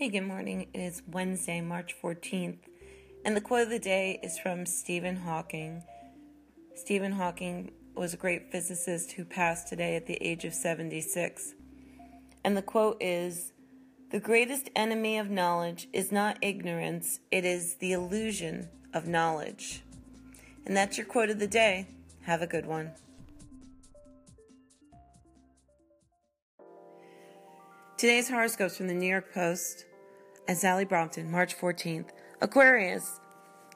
Hey, good morning. It is Wednesday, March 14th, and the quote of the day is from Stephen Hawking. Stephen Hawking was a great physicist who passed today at the age of 76. And the quote is The greatest enemy of knowledge is not ignorance, it is the illusion of knowledge. And that's your quote of the day. Have a good one. Today's horoscopes from the New York Post Sally Brompton, March 14th. Aquarius.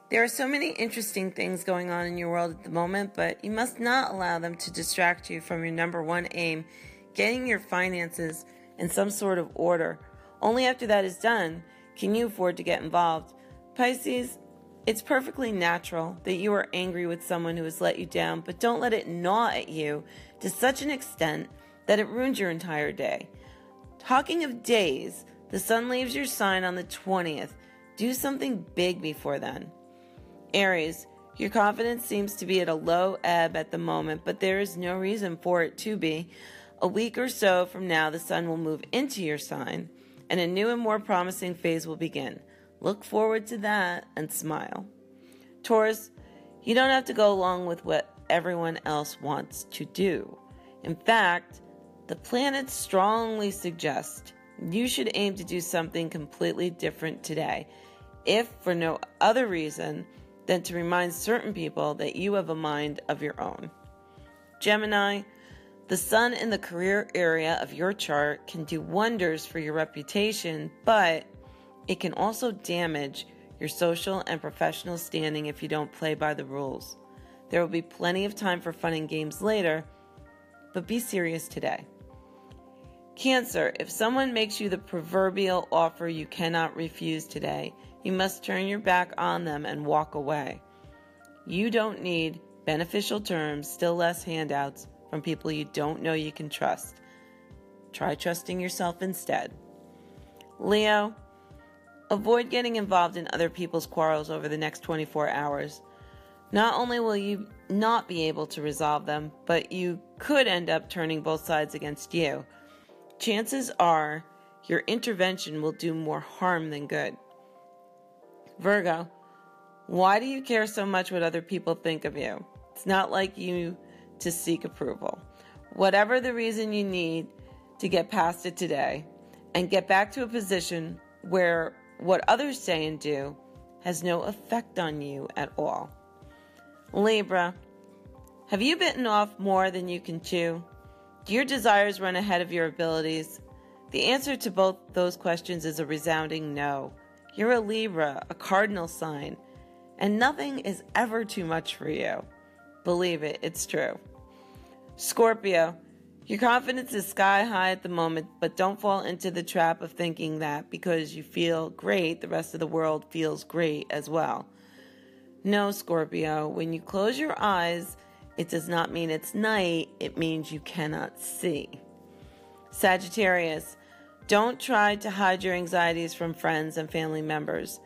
There are so many interesting things going on in your world at the moment, but you must not allow them to distract you from your number one aim, getting your finances in some sort of order. Only after that is done can you afford to get involved. Pisces, it's perfectly natural that you are angry with someone who has let you down, but don't let it gnaw at you to such an extent that it ruins your entire day. Talking of days, the sun leaves your sign on the 20th. Do something big before then. Aries, your confidence seems to be at a low ebb at the moment, but there is no reason for it to be. A week or so from now, the sun will move into your sign, and a new and more promising phase will begin. Look forward to that and smile. Taurus, you don't have to go along with what everyone else wants to do. In fact, the planets strongly suggest you should aim to do something completely different today, if for no other reason than to remind certain people that you have a mind of your own. Gemini, the sun in the career area of your chart can do wonders for your reputation, but it can also damage your social and professional standing if you don't play by the rules. There will be plenty of time for fun and games later, but be serious today. Cancer, if someone makes you the proverbial offer you cannot refuse today, you must turn your back on them and walk away. You don't need beneficial terms, still less handouts from people you don't know you can trust. Try trusting yourself instead. Leo, avoid getting involved in other people's quarrels over the next 24 hours. Not only will you not be able to resolve them, but you could end up turning both sides against you chances are your intervention will do more harm than good. Virgo, why do you care so much what other people think of you? It's not like you to seek approval. Whatever the reason you need to get past it today and get back to a position where what others say and do has no effect on you at all. Libra, have you bitten off more than you can chew? Do your desires run ahead of your abilities? The answer to both those questions is a resounding no. You're a Libra, a cardinal sign, and nothing is ever too much for you. Believe it, it's true. Scorpio, your confidence is sky high at the moment, but don't fall into the trap of thinking that because you feel great, the rest of the world feels great as well. No, Scorpio, when you close your eyes, it does not mean it's night, it means you cannot see. Sagittarius, don't try to hide your anxieties from friends and family members.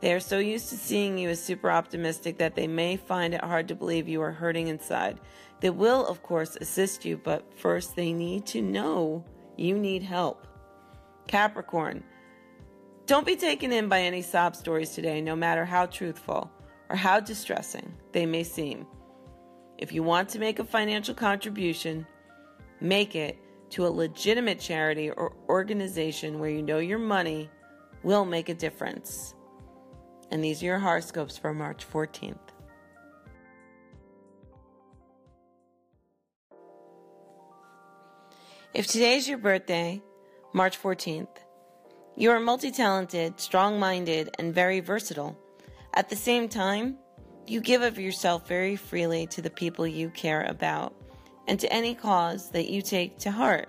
They are so used to seeing you as super optimistic that they may find it hard to believe you are hurting inside. They will, of course, assist you, but first they need to know you need help. Capricorn, don't be taken in by any sob stories today, no matter how truthful or how distressing they may seem. If you want to make a financial contribution, make it to a legitimate charity or organization where you know your money will make a difference. And these are your horoscopes for March 14th. If today is your birthday, March 14th, you are multi talented, strong minded, and very versatile. At the same time, you give of yourself very freely to the people you care about and to any cause that you take to heart.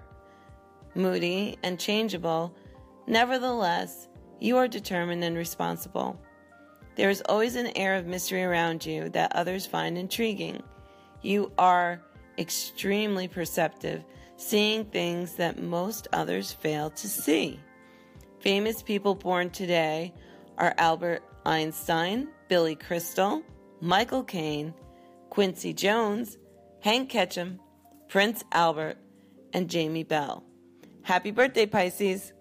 Moody and changeable, nevertheless, you are determined and responsible. There is always an air of mystery around you that others find intriguing. You are extremely perceptive, seeing things that most others fail to see. Famous people born today are Albert Einstein, Billy Crystal, Michael Caine, Quincy Jones, Hank Ketcham, Prince Albert, and Jamie Bell. Happy birthday, Pisces!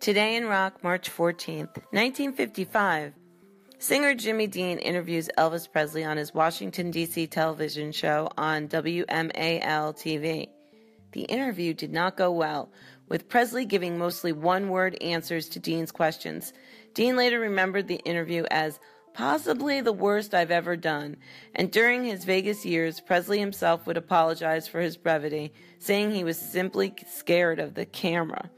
Today in Rock, March 14th, 1955, singer Jimmy Dean interviews Elvis Presley on his Washington, D.C. television show on WMAL TV. The interview did not go well, with Presley giving mostly one word answers to Dean's questions. Dean later remembered the interview as possibly the worst I've ever done, and during his Vegas years, Presley himself would apologize for his brevity, saying he was simply scared of the camera.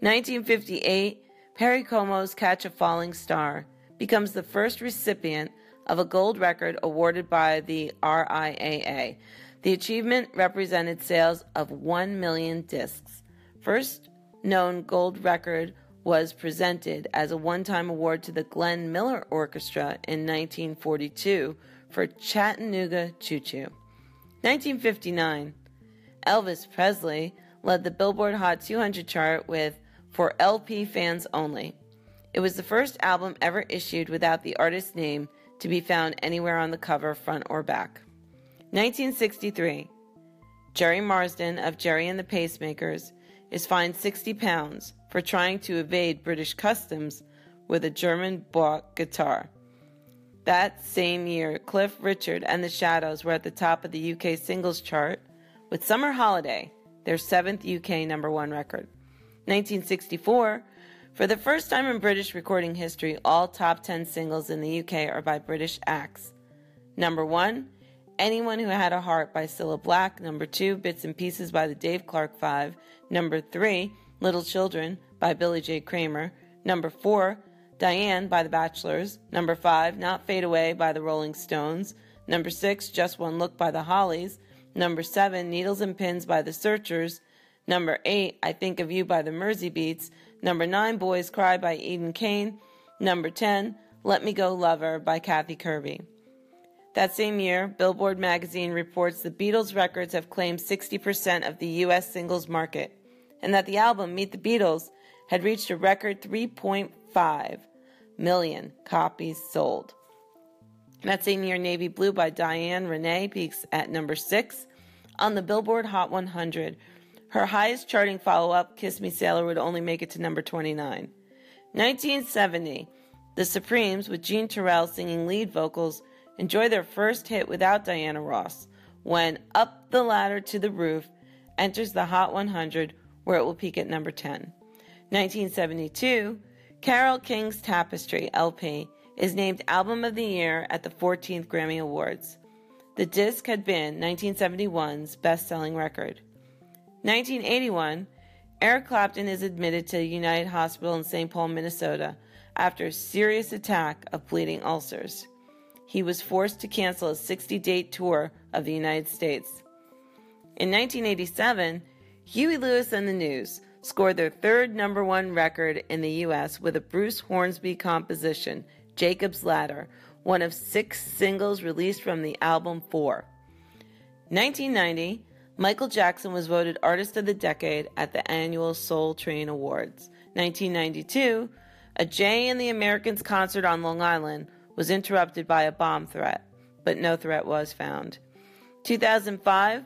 1958, Perry Como's Catch a Falling Star becomes the first recipient of a gold record awarded by the RIAA. The achievement represented sales of 1 million discs. First known gold record was presented as a one time award to the Glenn Miller Orchestra in 1942 for Chattanooga Choo Choo. 1959, Elvis Presley led the Billboard Hot 200 chart with For LP Fans Only. It was the first album ever issued without the artist's name to be found anywhere on the cover, front or back. 1963, Gerry Marsden of Gerry and the Pacemakers is fined 60 pounds for trying to evade British customs with a German bought guitar. That same year, Cliff Richard and the Shadows were at the top of the UK singles chart with Summer Holiday, their seventh UK number one record. 1964, for the first time in British recording history, all top 10 singles in the UK are by British acts. Number one, Anyone Who Had a Heart by Cilla Black. Number two, Bits and Pieces by the Dave Clark Five. Number three, Little Children by Billy J. Kramer. Number four, Diane by The Bachelors. Number five, Not Fade Away by the Rolling Stones. Number six, Just One Look by the Hollies. Number seven, Needles and Pins by the Searchers. Number eight, I Think of You by the Merseybeats. Number nine, Boys Cry by Eden Kane. Number 10, Let Me Go Lover by Kathy Kirby. That same year, Billboard magazine reports the Beatles records have claimed 60% of the U.S. singles market, and that the album Meet the Beatles had reached a record 3.5 million copies sold. That same year, Navy Blue by Diane Renay peaks at number 6 on the Billboard Hot 100. Her highest charting follow up, Kiss Me Sailor, would only make it to number 29. 1970, The Supremes, with Jean Terrell singing lead vocals, enjoy their first hit without Diana Ross when Up the Ladder to the Roof enters the Hot 100, where it will peak at number 10. 1972, Carole King's Tapestry LP is named Album of the Year at the 14th Grammy Awards. The disc had been 1971's best selling record. 1981, Eric Clapton is admitted to United Hospital in St. Paul, Minnesota, after a serious attack of bleeding ulcers he was forced to cancel a 60 date tour of the United States. In 1987, Huey Lewis and the News scored their third number one record in the U.S. with a Bruce Hornsby composition, Jacob's Ladder, one of six singles released from the album Four. 1990, Michael Jackson was voted Artist of the Decade at the annual Soul Train Awards. 1992, a Jay and the Americans concert on Long Island was interrupted by a bomb threat, but no threat was found. 2005,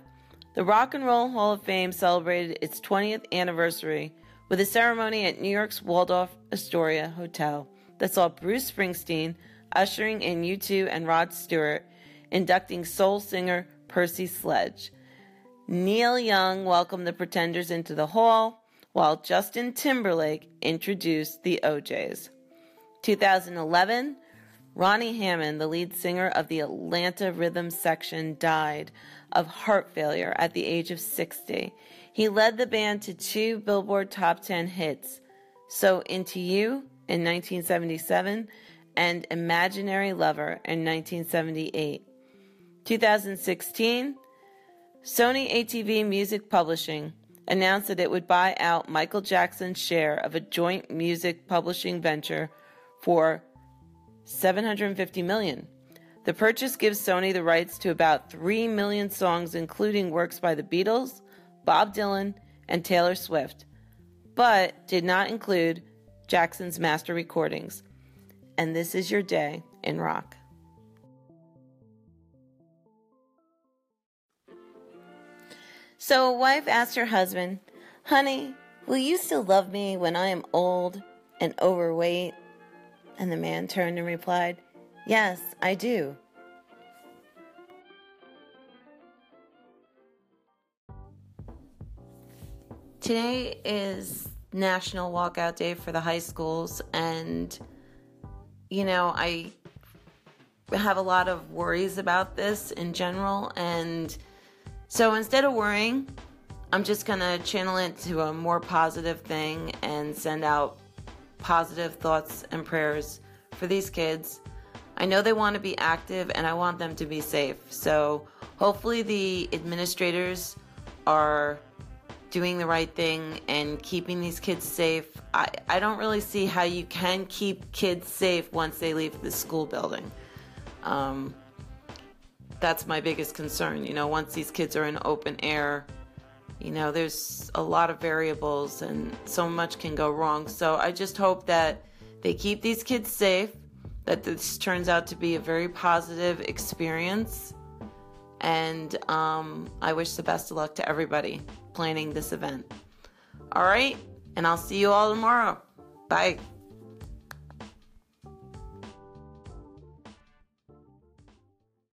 the Rock and Roll Hall of Fame celebrated its 20th anniversary with a ceremony at New York's Waldorf Astoria Hotel that saw Bruce Springsteen ushering in U2 and Rod Stewart, inducting soul singer Percy Sledge. Neil Young welcomed the Pretenders into the hall, while Justin Timberlake introduced the O'Jays. 2011, Ronnie Hammond, the lead singer of the Atlanta Rhythm section, died of heart failure at the age of 60. He led the band to two Billboard Top 10 hits, So Into You in 1977 and Imaginary Lover in 1978. 2016, Sony ATV Music Publishing announced that it would buy out Michael Jackson's share of a joint music publishing venture for 750 million. The purchase gives Sony the rights to about 3 million songs including works by the Beatles, Bob Dylan, and Taylor Swift, but did not include Jackson's master recordings. And this is your day in rock. So a wife asked her husband, Honey, will you still love me when I am old and overweight? And the man turned and replied, Yes, I do. Today is National Walkout Day for the high schools, and you know, I have a lot of worries about this in general, and so instead of worrying, I'm just gonna channel it to a more positive thing and send out positive thoughts and prayers for these kids. I know they want to be active and I want them to be safe. So hopefully the administrators are doing the right thing and keeping these kids safe. I, I don't really see how you can keep kids safe once they leave the school building. Um, that's my biggest concern. You know, once these kids are in open air, you know, there's a lot of variables and so much can go wrong. So I just hope that they keep these kids safe, that this turns out to be a very positive experience. And um, I wish the best of luck to everybody planning this event. All right, and I'll see you all tomorrow. Bye.